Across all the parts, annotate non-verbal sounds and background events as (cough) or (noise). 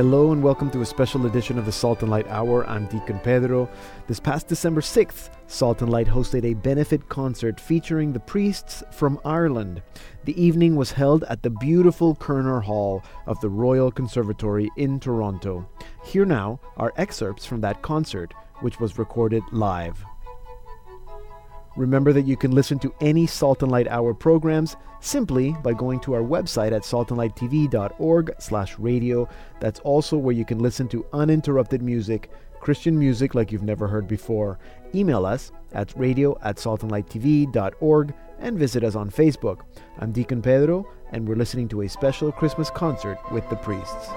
Hello and welcome to a special edition of the Salt and Light Hour. I'm Deacon Pedro. This past December 6th, Salt and Light hosted a benefit concert featuring the priests from Ireland. The evening was held at the beautiful Koerner Hall of the Royal Conservatory in Toronto. Here now are excerpts from that concert, which was recorded live. Remember that you can listen to any Salt and Light Hour programs simply by going to our website at saltandlighttv.org slash radio. That's also where you can listen to uninterrupted music, Christian music like you've never heard before. Email us at radio at saltandlighttv.org and visit us on Facebook. I'm Deacon Pedro, and we're listening to a special Christmas concert with the priests.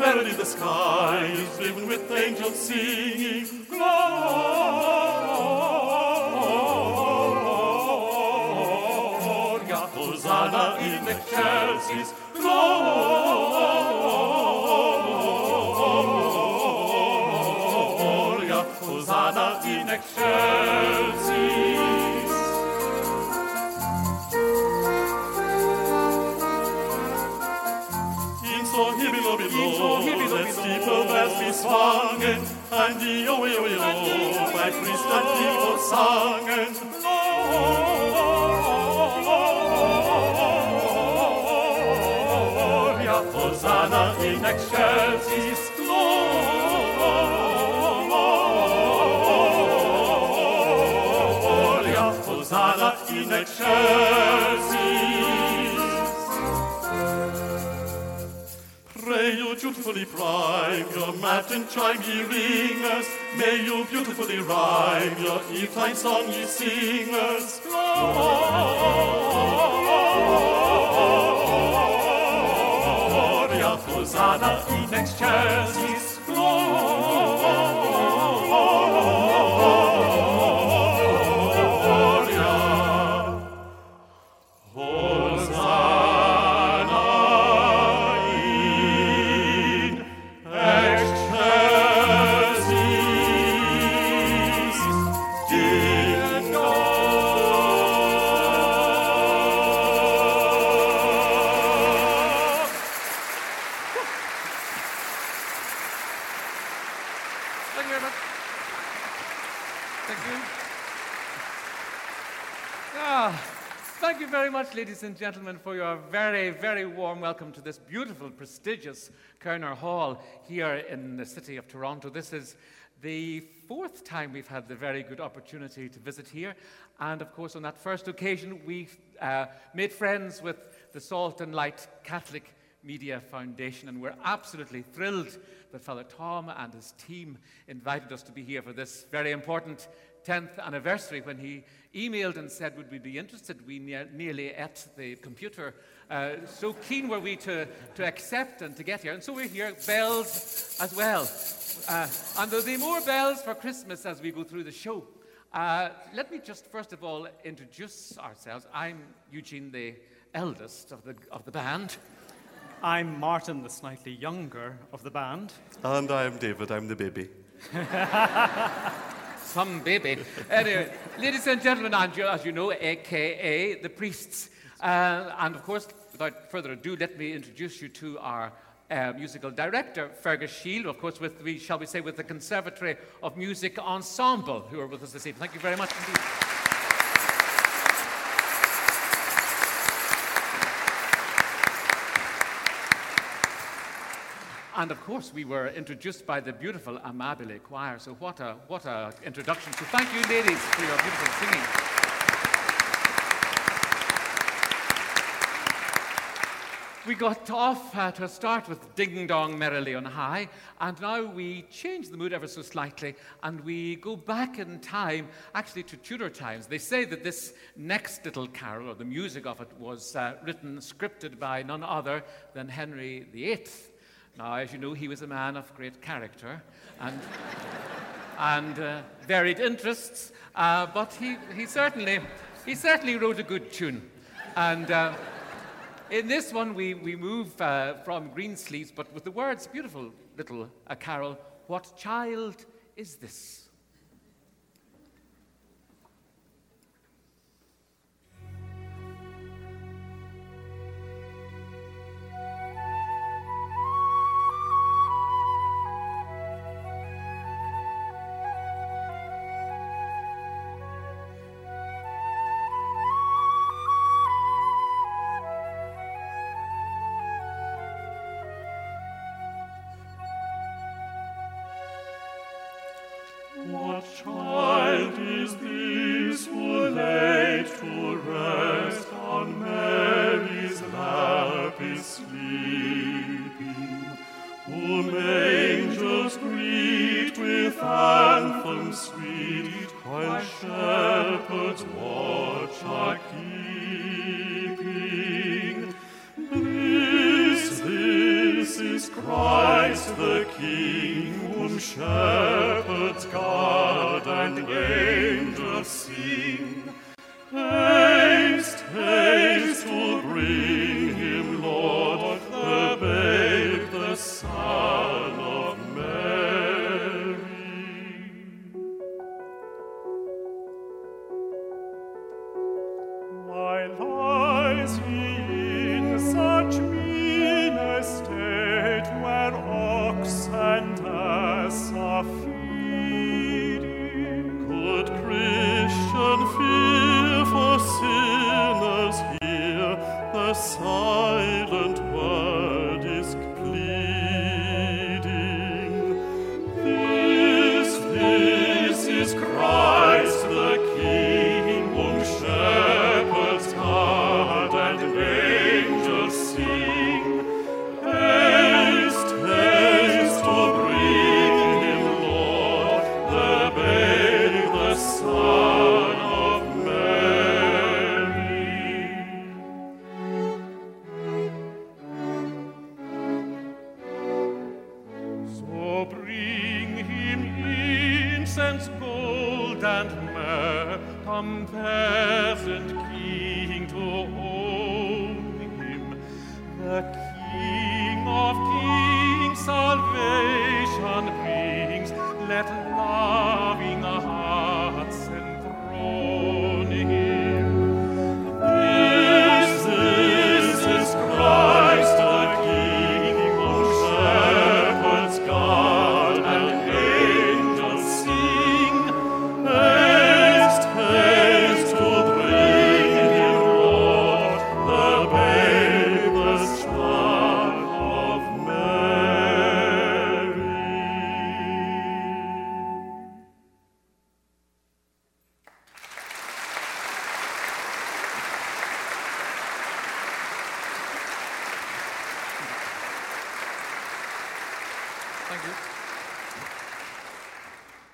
Dong the sky is driven with angels singing. Gloria, Hosanna in the excelsis. Beautifully prime your matin chime ye ringers. May you beautifully rhyme your Evetime song ye singers. Hosanna in excelsis. Gloria. Ladies and gentlemen, for your very, very warm welcome to this beautiful, prestigious Koerner Hall here in the city of Toronto. This is the fourth time we've had the very good opportunity to visit here. And of course, on that first occasion, we uh, made friends with the Salt and Light Catholic Media Foundation, and we're absolutely thrilled that Father Tom and his team invited us to be here for this very important 10th anniversary when he emailed and said, Would we be interested? We ne- nearly ate the computer. Uh, so keen were we to, to accept and to get here. And so we're here, bells as well. Uh, and there'll be more bells for Christmas as we go through the show. Uh, let me just first of all introduce ourselves. I'm Eugene, the eldest of the, of the band. I'm Martin, the slightly younger of the band. And I am David, I'm the baby. (laughs) Some baby. (laughs) Anyway, ladies and gentlemen, and as you know, AKA the priests. Uh, and of course, without further ado, let me introduce you to our uh, musical director, Fergus Shield, of course, with, we, shall we say, with the Conservatory of Music Ensemble, who are with us this evening. Thank you very much indeed. And of course, we were introduced by the beautiful Amabile Choir. So what a what a introduction! So thank you, ladies, for your beautiful singing. we got off uh, to start with Ding Dong Merrily on High, and now we change the mood ever so slightly and we go back in time, actually to Tudor times. They say that this next little carol, or the music of it, was uh, written, scripted by none other than Henry VIII. Now, as you know, he was a man of great character and, and uh, varied interests, uh, but he, he, certainly, he certainly wrote a good tune. And uh, in this one, we, we move uh, from Greensleeves, but with the words, beautiful little a carol, What child is this?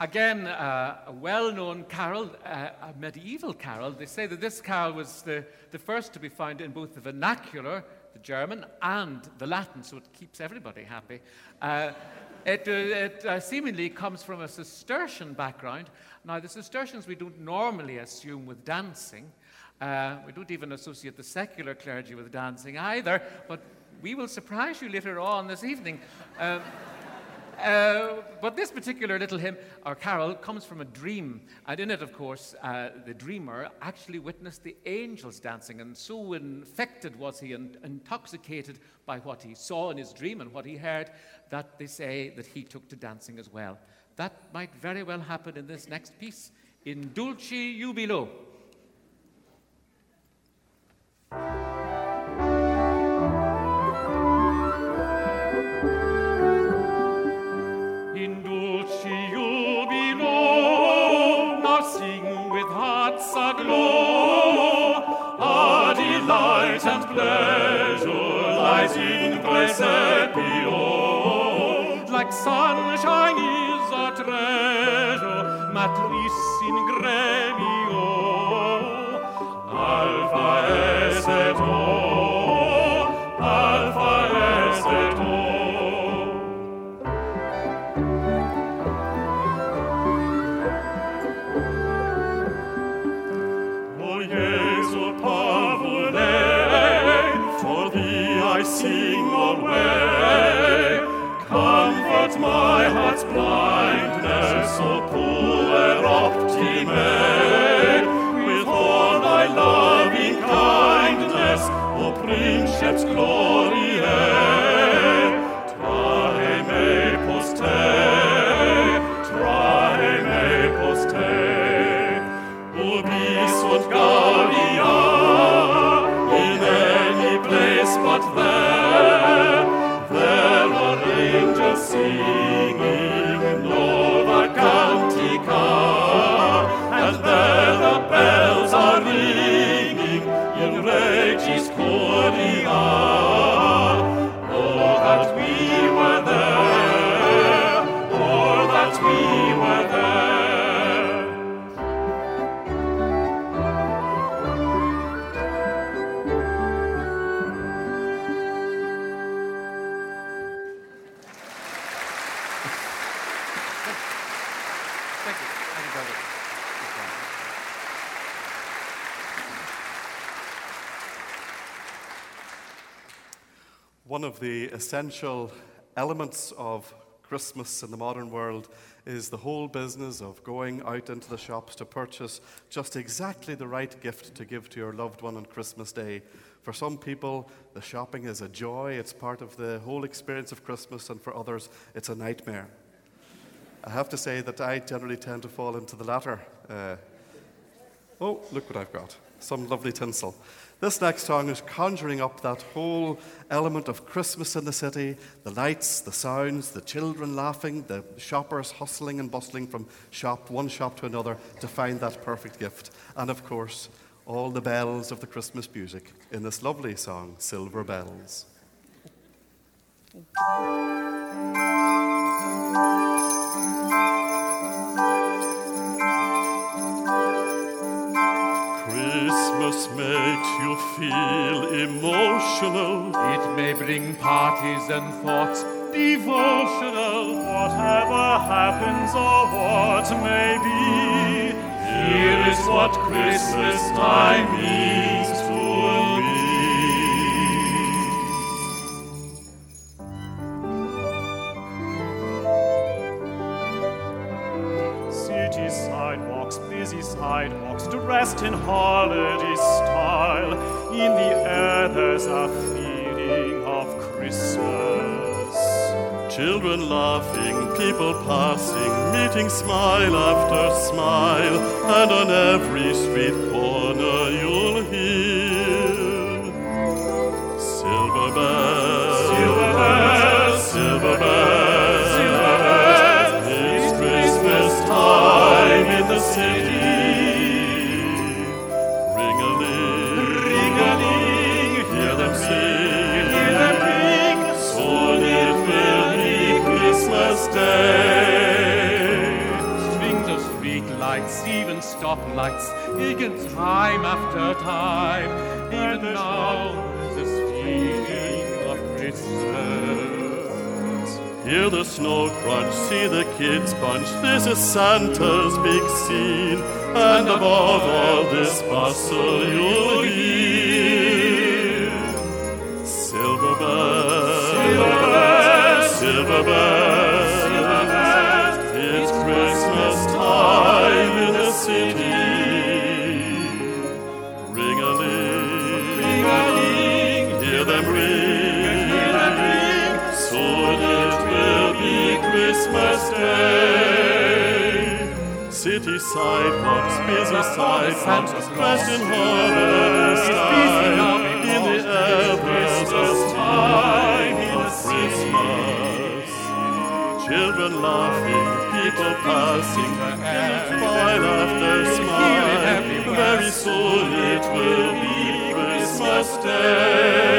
Again, uh, a well known carol, uh, a medieval carol. They say that this carol was the, the first to be found in both the vernacular, the German, and the Latin, so it keeps everybody happy. Uh, it, uh, it uh, seemingly comes from a Cistercian background. Now, the Cistercians we don't normally assume with dancing. Uh, we don't even associate the secular clergy with dancing either, but we will surprise you later on this evening. Um, uh, but this particular little hymn, or carol, comes from a dream. And in it, of course, uh, the dreamer actually witnessed the angels dancing. And so infected was he and intoxicated by what he saw in his dream and what he heard that they say that he took to dancing as well. That might very well happen in this next piece, in Dulci Jubilo. Pleasure lies in presepio. Like sunshine is a treasure, matris in gremio. Essential elements of Christmas in the modern world is the whole business of going out into the shops to purchase just exactly the right gift to give to your loved one on Christmas Day. For some people, the shopping is a joy, it's part of the whole experience of Christmas, and for others, it's a nightmare. I have to say that I generally tend to fall into the latter. Uh, oh, look what I've got some lovely tinsel. This next song is conjuring up that whole element of Christmas in the city the lights, the sounds, the children laughing, the shoppers hustling and bustling from shop, one shop to another to find that perfect gift. And of course, all the bells of the Christmas music in this lovely song, Silver Bells. Christmas makes you feel emotional. It may bring parties and thoughts devotional. Whatever happens or what may be, Here is what Christmas time means dressed in holiday style. In the air there's a feeling of Christmas. Children laughing, people passing, meeting smile after smile, and on every street corner you'll stoplights, begin time after time. Even now, there's this feeling of Christmas. Hear the snow crunch, see the kids punch. This is Santa's big scene, and above all this bustle, you'll hear silver bells, silver bells, silver bells. City sidewalks, busy sidewalks, dressed in holiday style. In the a time of Christmas. Children laughing, people passing, smile after smile. Very soon it will be Christmas Day.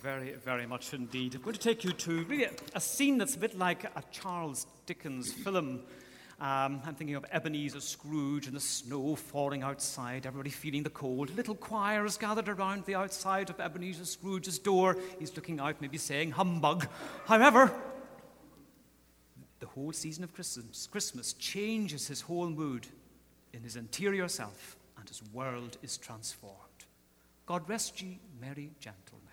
Very, very much indeed. I'm going to take you to really a, a scene that's a bit like a Charles Dickens (clears throat) film. Um, I'm thinking of Ebenezer Scrooge and the snow falling outside, everybody feeling the cold. Little choir choirs gathered around the outside of Ebenezer Scrooge's door. He's looking out, maybe saying humbug. However, the whole season of Christmas, Christmas changes his whole mood in his interior self, and his world is transformed. God rest ye merry gentlemen.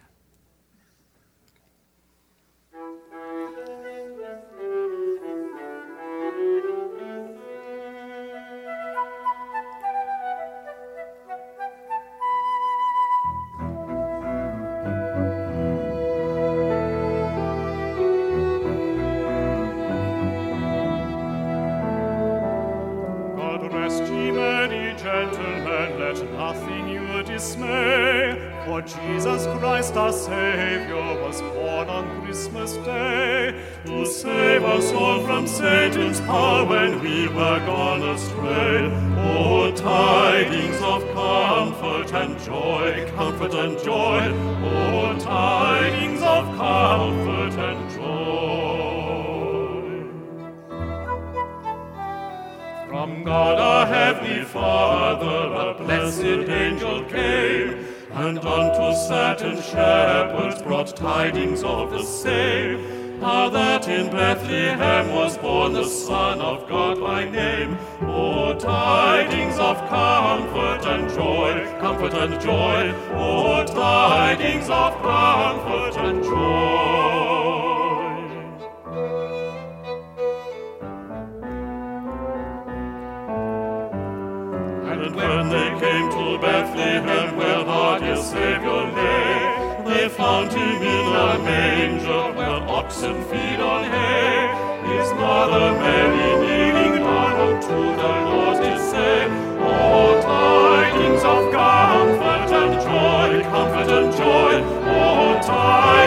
In oxen feed on hay. His mother Mary kneeling down unto the Lord did say, Oh, tidings of comfort and joy, comfort and joy. Oh, tidings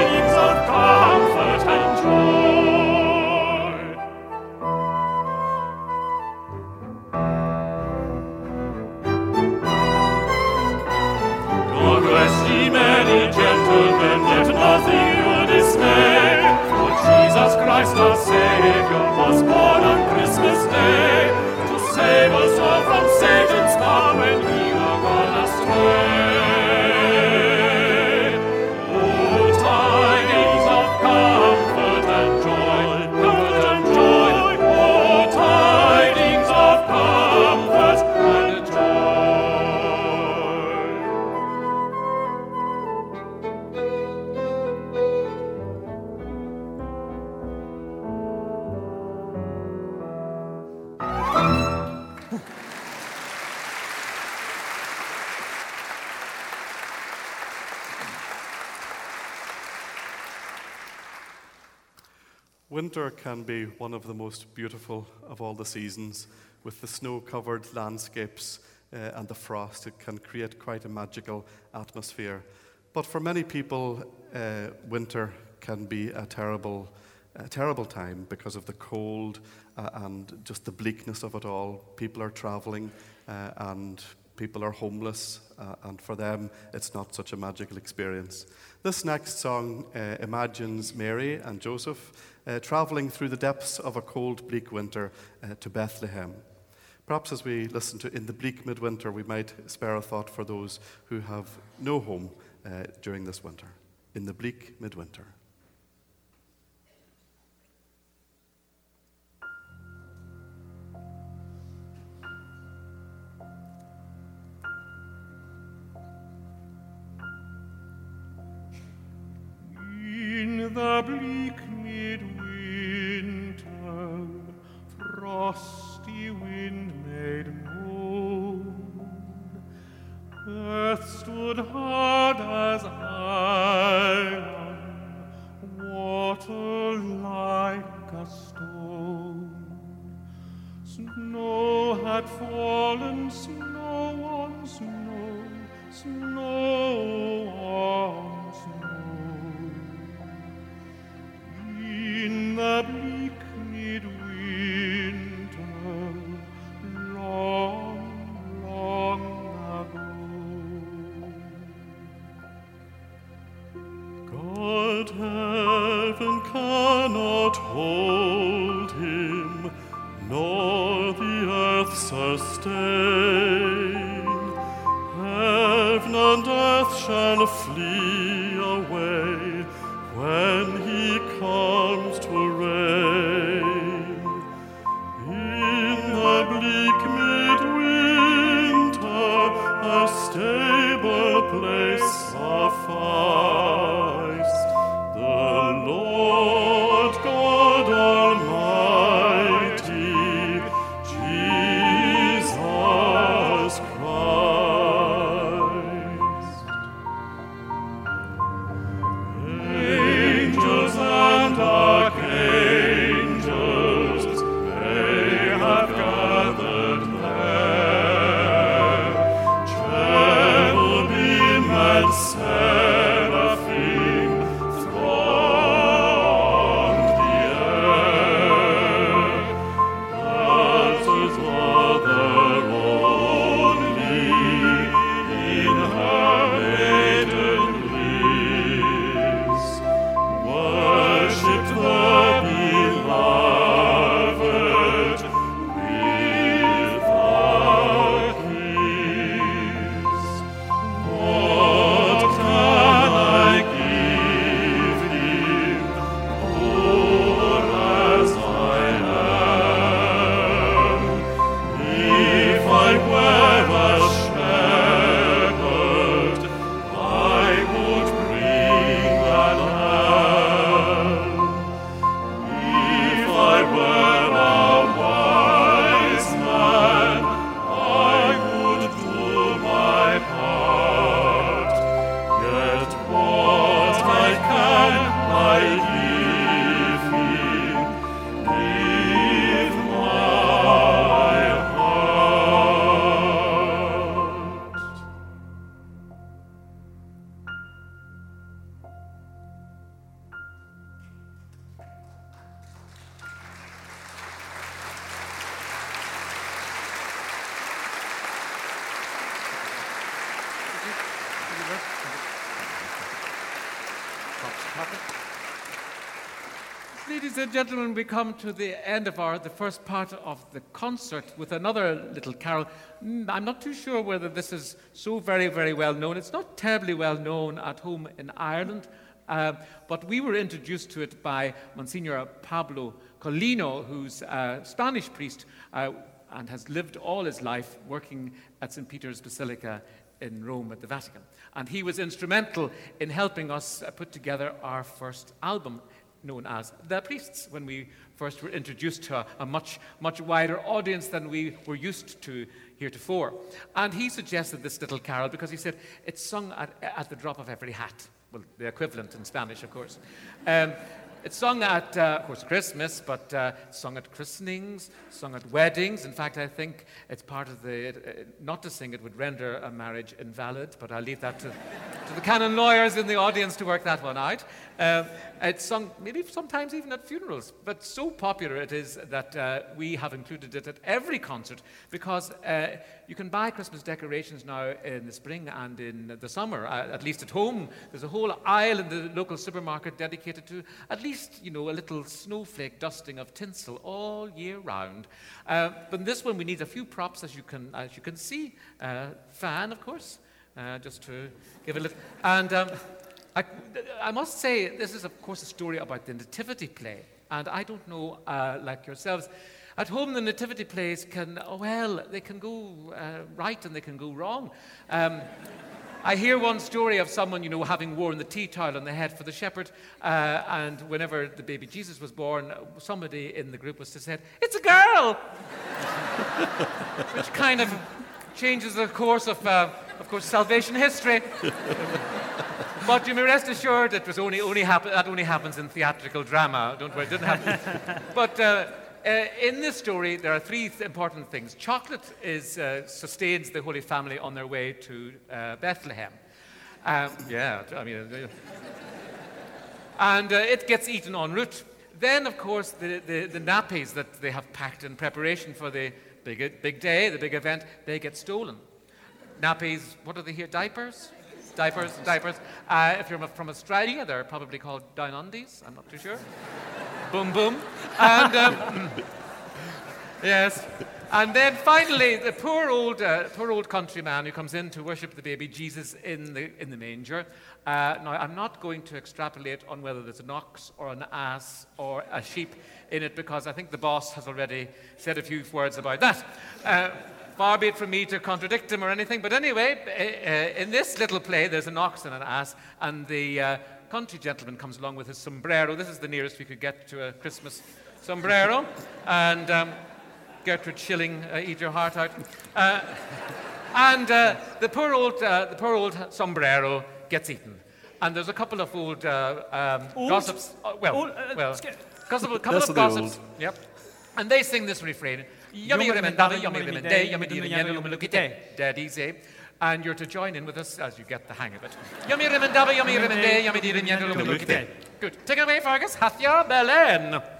can be one of the most beautiful of all the seasons. With the snow covered landscapes uh, and the frost, it can create quite a magical atmosphere. But for many people, uh, winter can be a terrible, a terrible time because of the cold uh, and just the bleakness of it all. People are traveling uh, and people are homeless, uh, and for them, it's not such a magical experience. This next song uh, imagines Mary and Joseph uh, traveling through the depths of a cold, bleak winter uh, to Bethlehem. Perhaps as we listen to In the Bleak Midwinter, we might spare a thought for those who have no home uh, during this winter. In the Bleak Midwinter. In the bleak Ladies and gentlemen, we come to the end of our the first part of the concert with another little carol. Mm, I'm not too sure whether this is so very, very well known. It's not terribly well known at home in Ireland, uh, but we were introduced to it by Monsignor Pablo Colino, who's a Spanish priest uh, and has lived all his life working at St. Peter's Basilica in Rome at the Vatican. And he was instrumental in helping us uh, put together our first album known as The Priests when we first were introduced to a, a much, much wider audience than we were used to heretofore. And he suggested this little carol because he said it's sung at, at the drop of every hat. Well, the equivalent in Spanish, of course. Um, it's sung at, uh, of course, Christmas, but uh, sung at christenings, sung at weddings. In fact, I think it's part of the. Uh, not to sing it would render a marriage invalid, but I'll leave that to, to the canon lawyers in the audience to work that one out. Um, it's sung maybe sometimes even at funerals, but so popular it is that uh, we have included it at every concert because uh, you can buy Christmas decorations now in the spring and in the summer. Uh, at least at home, there's a whole aisle in the local supermarket dedicated to at least you know a little snowflake dusting of tinsel all year round. Uh, but in this one, we need a few props, as you can as you can see. Uh, fan, of course, uh, just to give a little and. Um, I, I must say, this is, of course, a story about the nativity play. And I don't know, uh, like yourselves, at home the nativity plays can, oh, well, they can go uh, right and they can go wrong. Um, I hear one story of someone, you know, having worn the tea towel on the head for the shepherd, uh, and whenever the baby Jesus was born, somebody in the group was to say, "It's a girl," (laughs) which kind of changes the course of, uh, of course, salvation history. (laughs) But you may rest assured it was only, only happen, that only happens in theatrical drama. Don't worry, it didn't happen. (laughs) but uh, uh, in this story, there are three th- important things. Chocolate is, uh, sustains the Holy Family on their way to uh, Bethlehem. Um, yeah, I mean, uh, and uh, it gets eaten en route. Then, of course, the, the, the nappies that they have packed in preparation for the big, big day, the big event, they get stolen. Nappies, what are they here? Diapers? Diapers, diapers. Uh, if you're from Australia, they're probably called downundies. I'm not too sure. (laughs) boom, boom. And um, yes, And then finally, the poor old, uh, poor old countryman who comes in to worship the baby Jesus in the, in the manger. Uh, now, I'm not going to extrapolate on whether there's an ox or an ass or a sheep in it because I think the boss has already said a few words about that. Uh, far be it from me to contradict him or anything, but anyway, uh, uh in this little play, there's an ox and an ass, and the uh, country gentleman comes along with his sombrero. This is the nearest we could get to a Christmas sombrero. And. Um, Gertrude Shilling, uh, eat your heart out. Uh, and uh, the, poor old, uh, the poor old sombrero gets eaten. And there's a couple of old, uh, um, Old? gossips. uh, well, Old, uh, well, sca- couple, couple of gossips. old. Yep. And they sing this refrain. Yummy remendava, yummy remende, yummy remende. Dead easy. And you're to join in with us as you get the hang of it. Yummy remendava, yummy remende, yummy lookite. Good. Take it away, Fergus. Hacia Belén.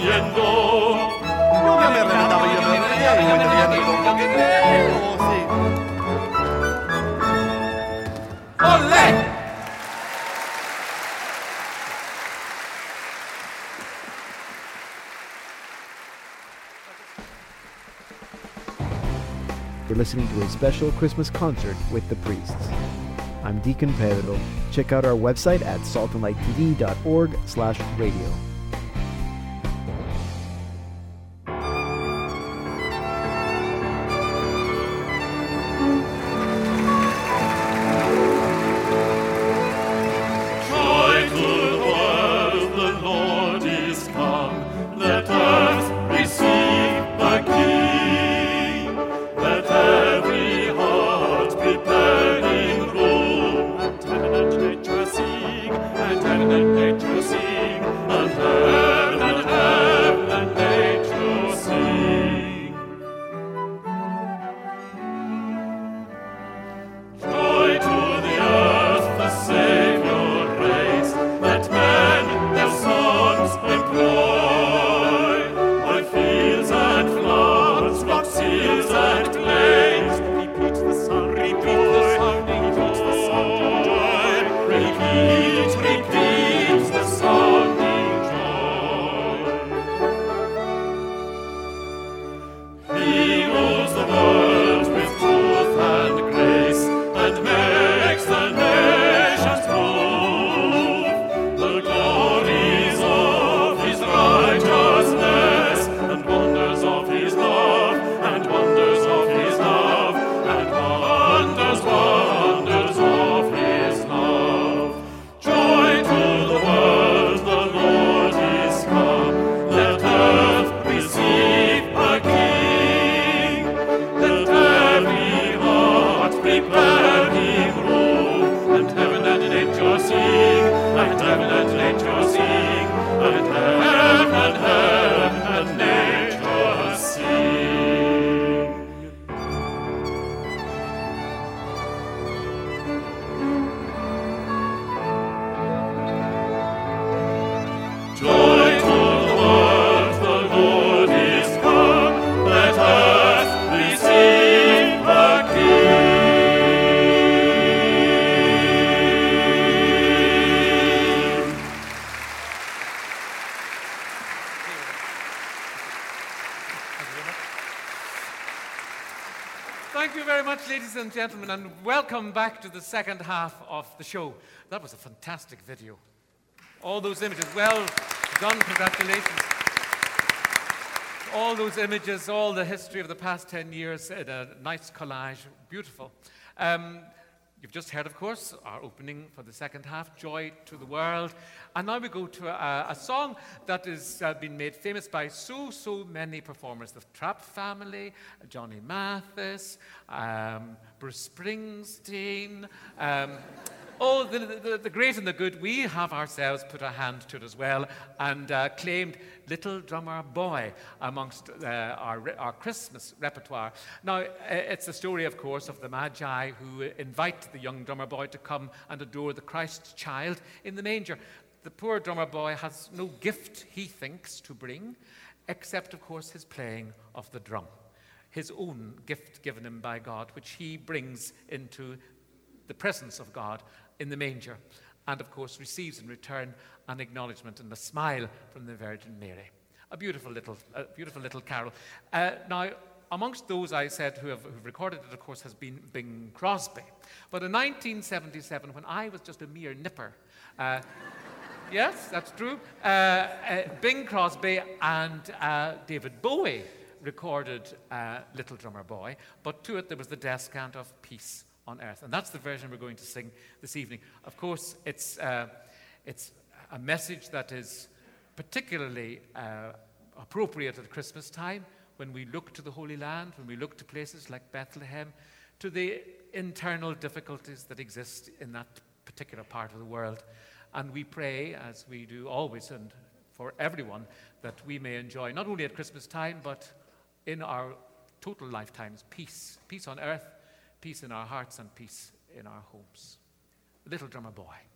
Está comiendo. Olé! You're listening to a special Christmas concert with the priests. I'm Deacon Pedro. Check out our website at saltandlighttv.org slash radio. To the second half of the show. That was a fantastic video. All those images, well done, congratulations. All those images, all the history of the past 10 years in a nice collage, beautiful. Um, You've just heard, of course, our opening for the second half, Joy to the World. And now we go to a, a song that has uh, been made famous by so, so many performers the Trapp family, Johnny Mathis, um, Bruce Springsteen. Um, Oh, the, the, the, great and the good, we have ourselves put a hand to it as well and uh, claimed Little Drummer Boy amongst uh, our, our Christmas repertoire. Now, it's a story, of course, of the Magi who invite the young drummer boy to come and adore the Christ child in the manger. The poor drummer boy has no gift, he thinks, to bring, except, of course, his playing of the drum his own gift given him by God, which he brings into the presence of God in the manger, and of course receives in return an acknowledgement and a smile from the Virgin Mary. A beautiful little, a beautiful little carol. Uh, now, amongst those I said who have who've recorded it, of course, has been Bing Crosby. But in 1977, when I was just a mere nipper, uh, (laughs) yes, that's true, uh, uh, Bing Crosby and uh, David Bowie recorded uh, Little Drummer Boy, but to it there was the descant of Peace on earth. And that's the version we're going to sing this evening. Of course, it's, it's a message that is particularly uh, appropriate at Christmas time when we look to the Holy Land, when we look to places like Bethlehem, to the internal difficulties that exist in that particular part of the world. And we pray, as we do always and for everyone, that we may enjoy, not only at Christmas time, but in our total lifetimes, peace. Peace on earth peace in our hearts and peace in our homes. Little drummer boy.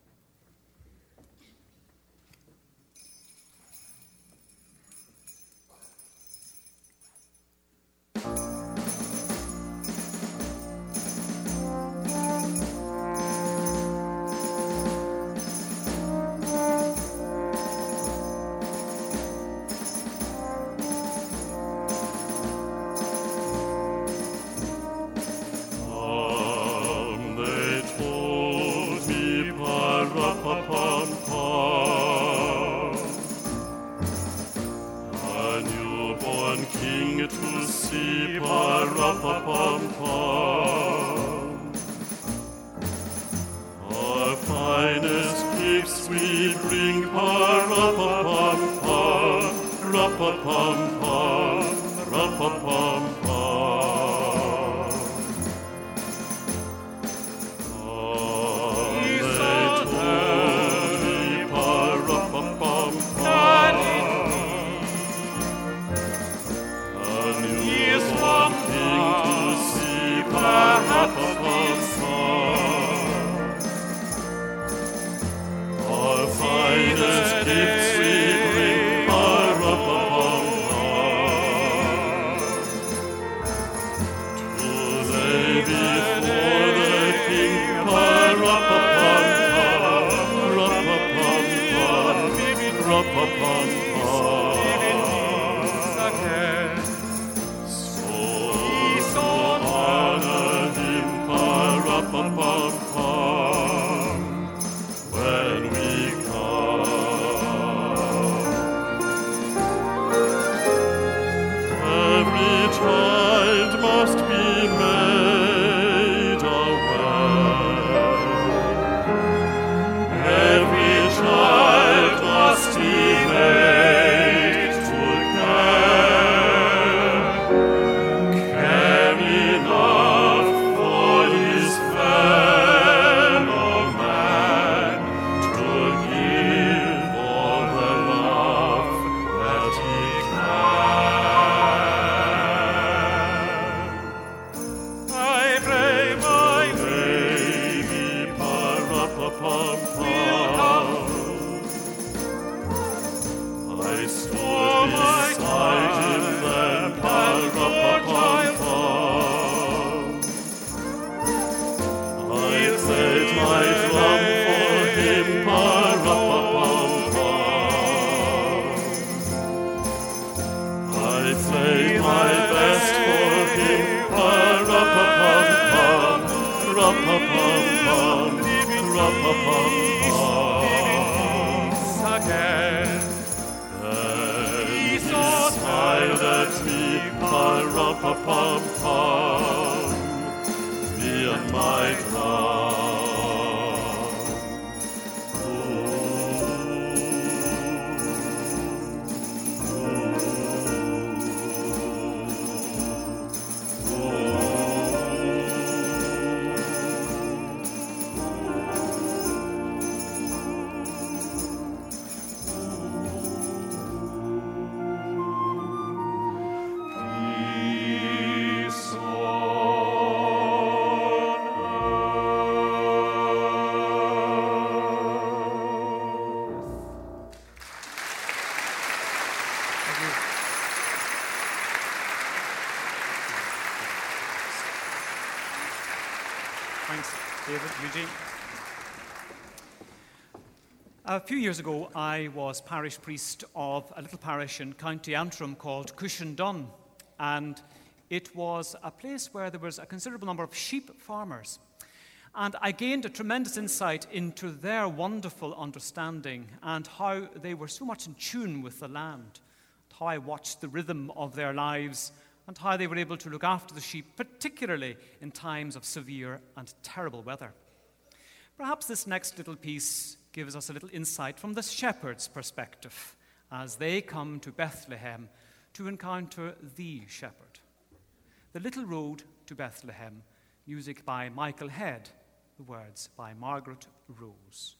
A few years ago, I was parish priest of a little parish in County Antrim called Cushendun, and it was a place where there was a considerable number of sheep farmers. And I gained a tremendous insight into their wonderful understanding and how they were so much in tune with the land, how I watched the rhythm of their lives, and how they were able to look after the sheep, particularly in times of severe and terrible weather. Perhaps this next little piece gives us a little insight from the shepherd's perspective as they come to Bethlehem to encounter the shepherd. The Little Road to Bethlehem, music by Michael Head, the words by Margaret Rose.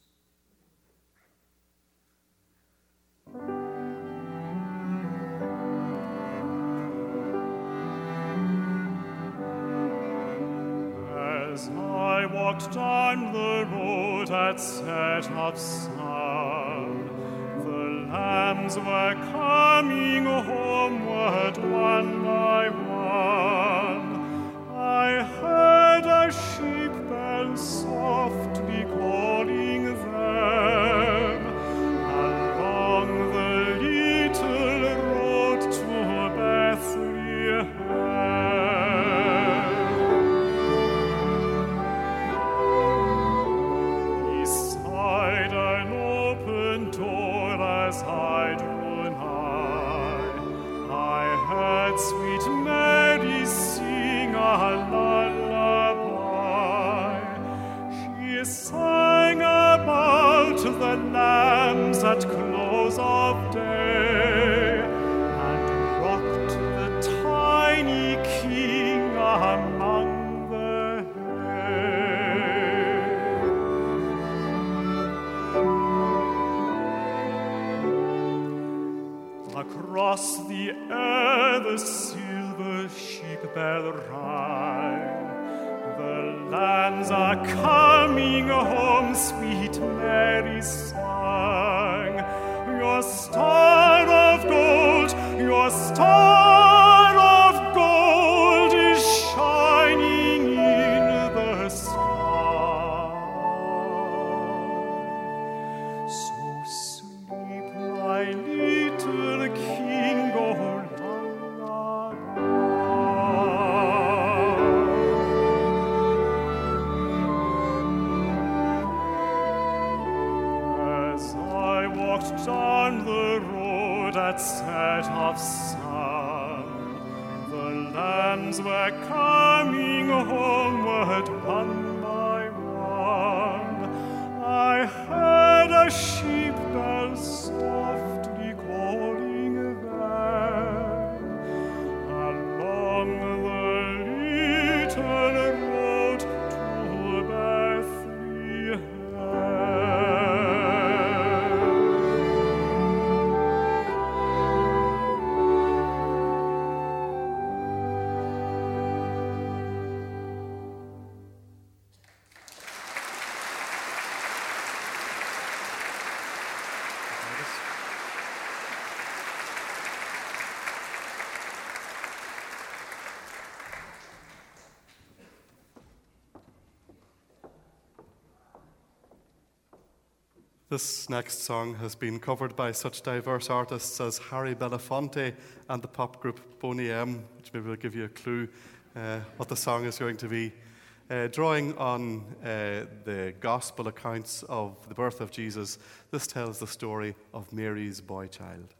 As I walked down the road at set of sun, the lambs were coming homeward one by one. I heard a sheep bell softly This next song has been covered by such diverse artists as Harry Belafonte and the pop group Boney M, which maybe will give you a clue uh, what the song is going to be. uh, drawing on uh, the gospel accounts of the birth of Jesus, this tells the story of Mary's boy child.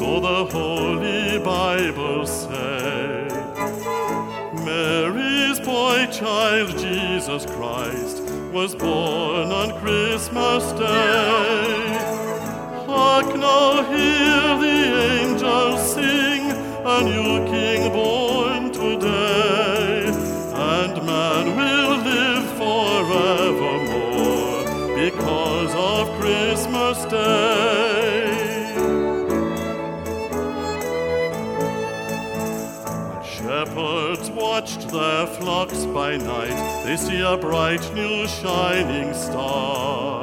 So the Holy Bible say, Mary's boy child Jesus Christ was born on Christmas Day. Hark now, hear the angels sing, a new King born watched their flocks by night, they see a bright new shining star.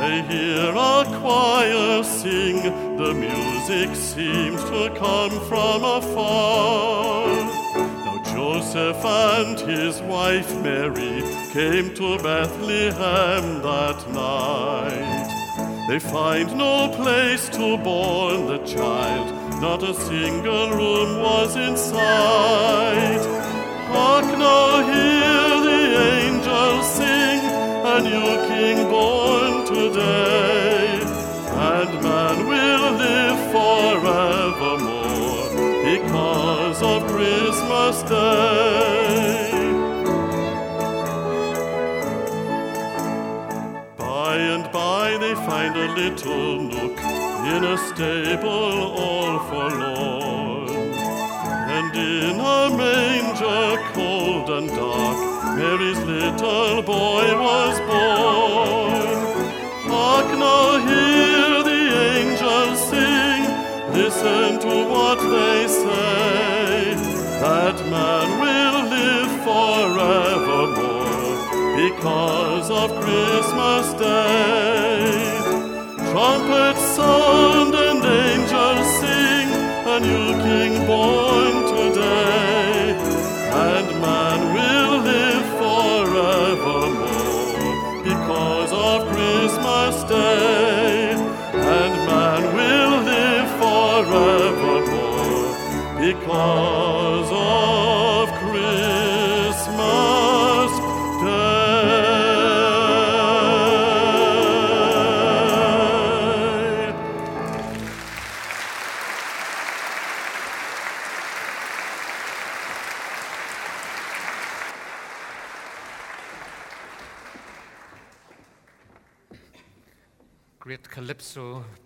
They hear a choir sing, the music seems to come from afar. Now Joseph and his wife Mary came to Bethlehem that night. They find no place to born the child, not a single room was in sight. Hark now, hear the angels sing, a new king born today, and man will live forevermore because of Christmas Day. By and by they find a little nook in a stable all forlorn. And in a manger cold and dark, Mary's little boy was born. Hark now, hear the angels sing, listen to what they say, that man will live forevermore because of Christmas Day. Trumpets sound and angels sing, a new king born today, and man will live forevermore because of Christmas Day, and man will live forevermore because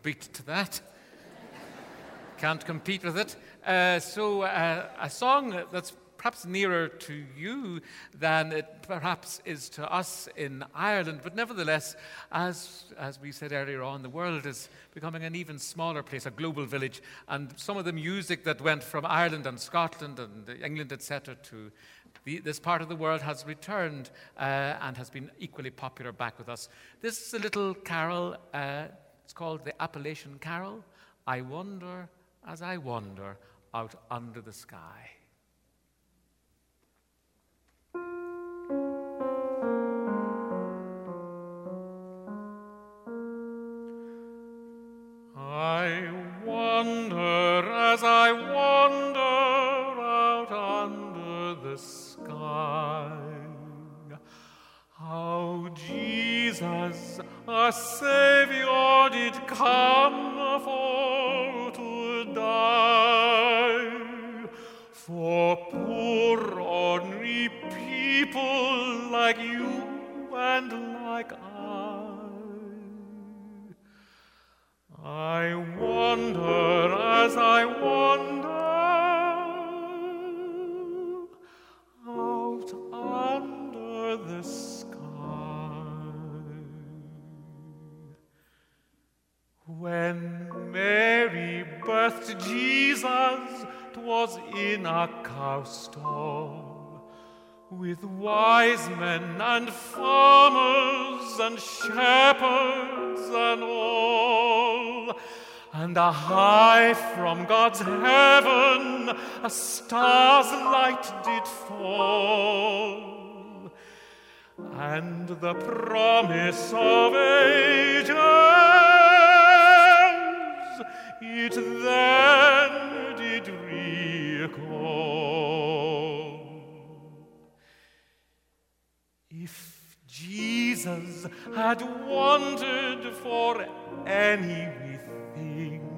beat to that. (laughs) Can't compete with it. Uh, so, uh, a song that's perhaps nearer to you than it perhaps is to us in Ireland, but nevertheless, as, as we said earlier on, the world is becoming an even smaller place, a global village, and some of the music that went from Ireland and Scotland and England, etc., to the, this part of the world has returned uh, and has been equally popular back with us. This is a little carol. Uh, it's called the Appalachian Carol. I Wonder as I wander out under the sky. Cow stall with wise men and farmers and shepherds and all. And a high from God's heaven a star's light did fall, and the promise of ages it then. If Jesus had wanted for anything,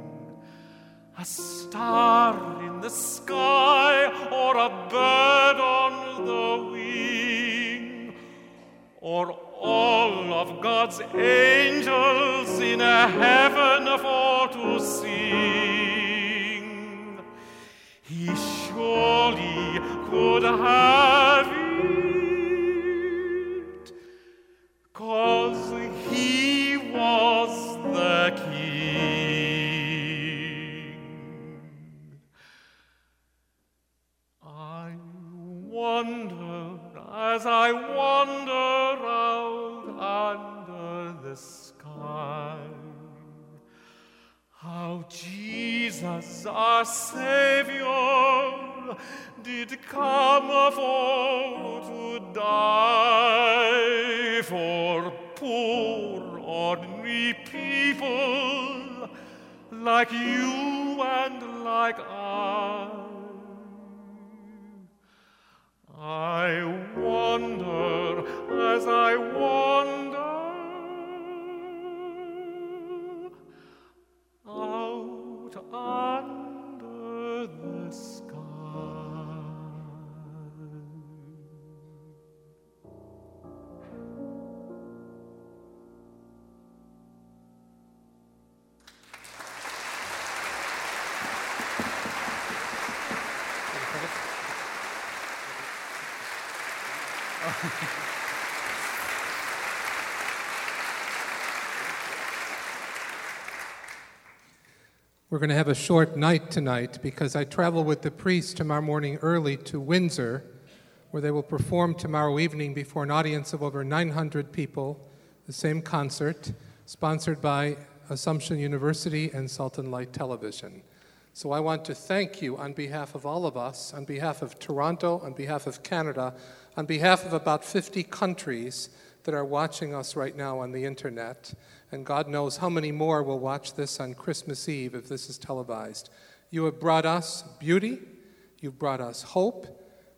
a star in the sky or a bird on the wing, or all of God's angels in a heaven for to he surely could have it, cause he was the king. I wonder as I wander out under the sky how Jesus our Savior de (laughs) We're going to have a short night tonight because I travel with the priest tomorrow morning early to Windsor, where they will perform tomorrow evening before an audience of over 900 people, the same concert, sponsored by Assumption University and Salt and Light Television. So I want to thank you on behalf of all of us, on behalf of Toronto, on behalf of Canada, on behalf of about 50 countries that are watching us right now on the internet. And God knows how many more will watch this on Christmas Eve if this is televised. You have brought us beauty, you've brought us hope,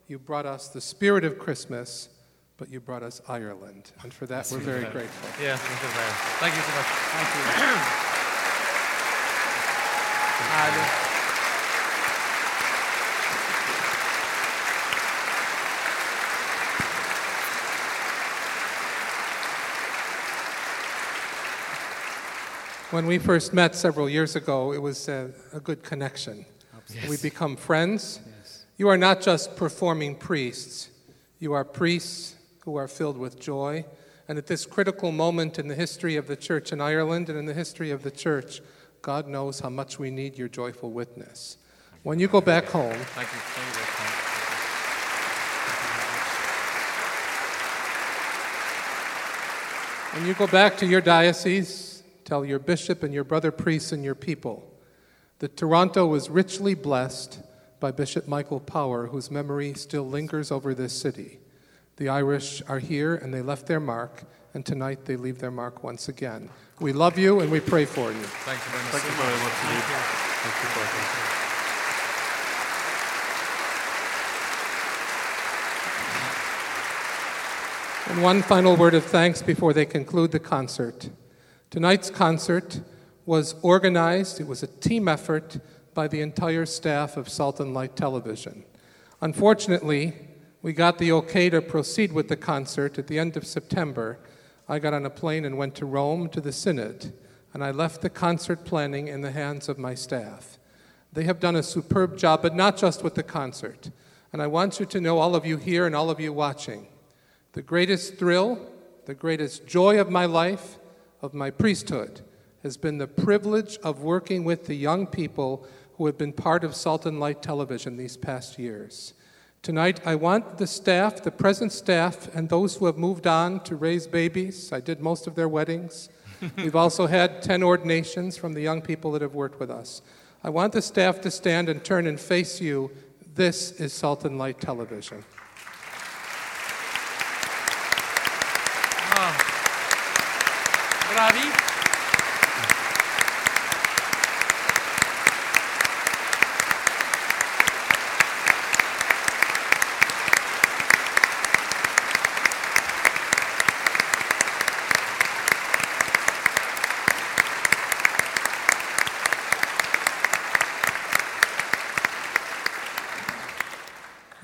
you've brought us the spirit of Christmas, but you brought us Ireland. And for that, we're very grateful. Yes, thank you so much. Thank you. (coughs) And- When we first met several years ago, it was a, a good connection. We become friends. You are not just performing priests, you are priests who are filled with joy. And at this critical moment in the history of the church in Ireland and in the history of the church, God knows how much we need your joyful witness. When you go back home, Thank you. Thank you very much. When you go back to your diocese, tell your bishop and your brother priests and your people that Toronto was richly blessed by Bishop Michael Power, whose memory still lingers over this city. The Irish are here and they left their mark, and tonight they leave their mark once again. We love you and we pray for you. Thank you very much. Thank you very much indeed. Thank you, Father. And one final word of thanks before they conclude the concert. Tonight's concert was organized, it was a team effort by the entire staff of Salt and Light Television. Unfortunately, we got the okay to proceed with the concert at the end of September. I got on a plane and went to Rome to the Synod, and I left the concert planning in the hands of my staff. They have done a superb job, but not just with the concert. And I want you to know, all of you here and all of you watching, the greatest thrill, the greatest joy of my life, of my priesthood, has been the privilege of working with the young people who have been part of Salt and Light Television these past years. Tonight, I want the staff, the present staff, and those who have moved on to raise babies, I did most of their weddings, (laughs) We've also had 10 ordinations from the young people that have worked with us. I want the staff to stand and turn and face you. This is Salt and Light Television. Bravi.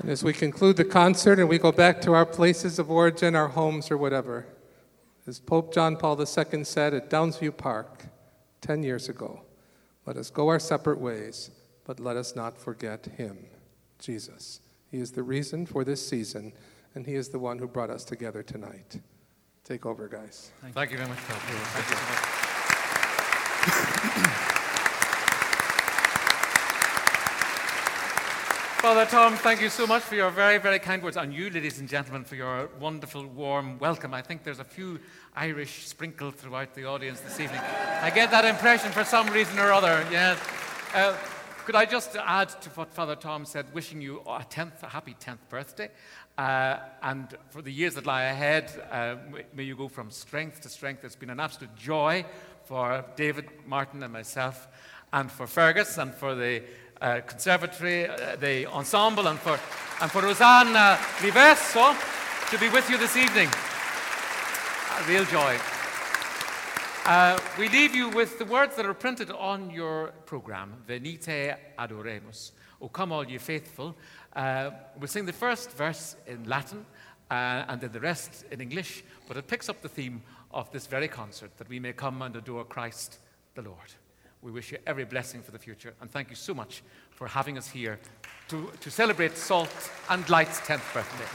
And as we conclude the concert and we go back to our places of origin, our homes, or whatever, as Pope John Paul II said at Downsview Park 10 years ago, let us go our separate ways, but let us not forget Him, Jesus. He is the reason for this season, and He is the one who brought us together tonight. Take over, guys. Thank you very much, Phil. Thank you so much. (laughs) Father Tom, thank you so much for your very, very kind words. And you, ladies and gentlemen, for your wonderful, warm welcome. I think there's a few Irish sprinkled throughout the audience this evening. I get that impression for some reason or other, yes. Uh, could I just add to what Father Tom said, wishing you a, 10th, a happy 10th birthday? Uh, and for the years that lie ahead, uh, may you go from strength to strength. It's been an absolute joy for David, Martin, and myself, and for Fergus, and for the uh, conservatory, uh, the ensemble, and for, and for Rosanne uh, Riverso to be with you this evening. A real joy. Uh, we leave you with the words that are printed on your program Venite adoremus. O come, all you faithful. Uh, we'll sing the first verse in Latin uh, and then the rest in English, but it picks up the theme of this very concert that we may come and adore Christ the Lord. We wish you every blessing for the future, and thank you so much for having us here to, to celebrate Salt and Light's 10th birthday.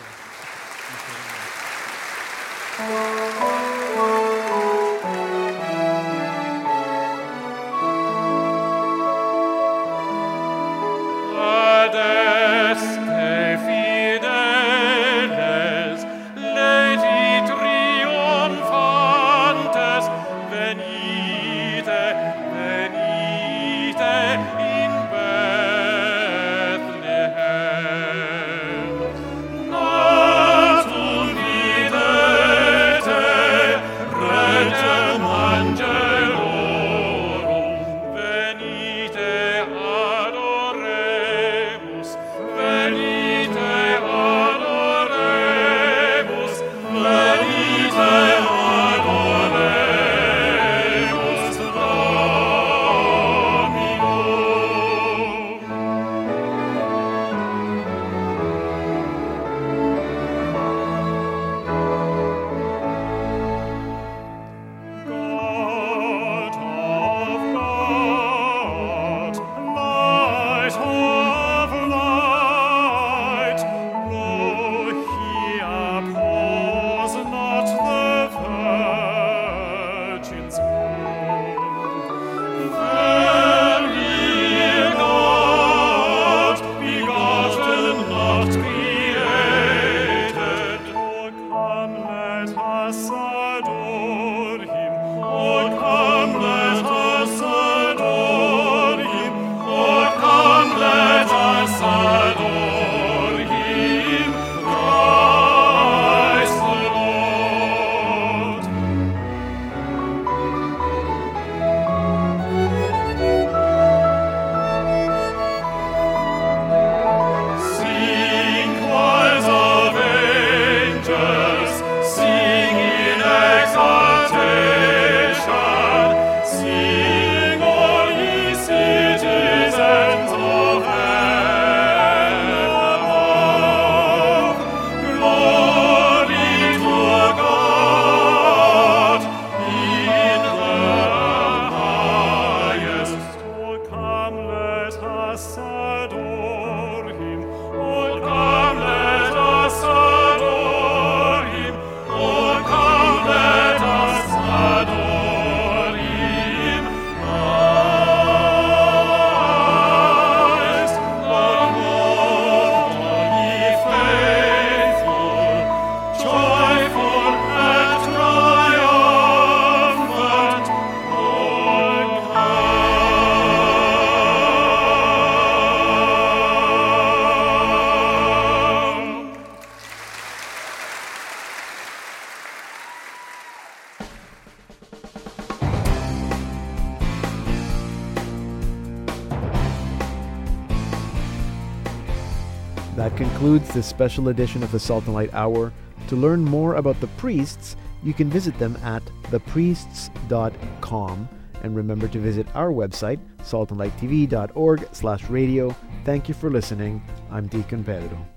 This special edition of the Salt and Light Hour. To learn more about the priests, you can visit them at thepriests.com. And remember to visit our website, saltandlighttv.org slash radio. Thank you for listening. I'm Deacon Pedro.